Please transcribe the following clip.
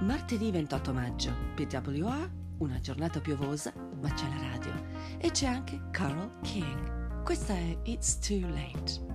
martedì 28 maggio, PWR, una giornata piovosa, ma c'è la radio. E c'è anche Carol King. Questa è It's Too Late.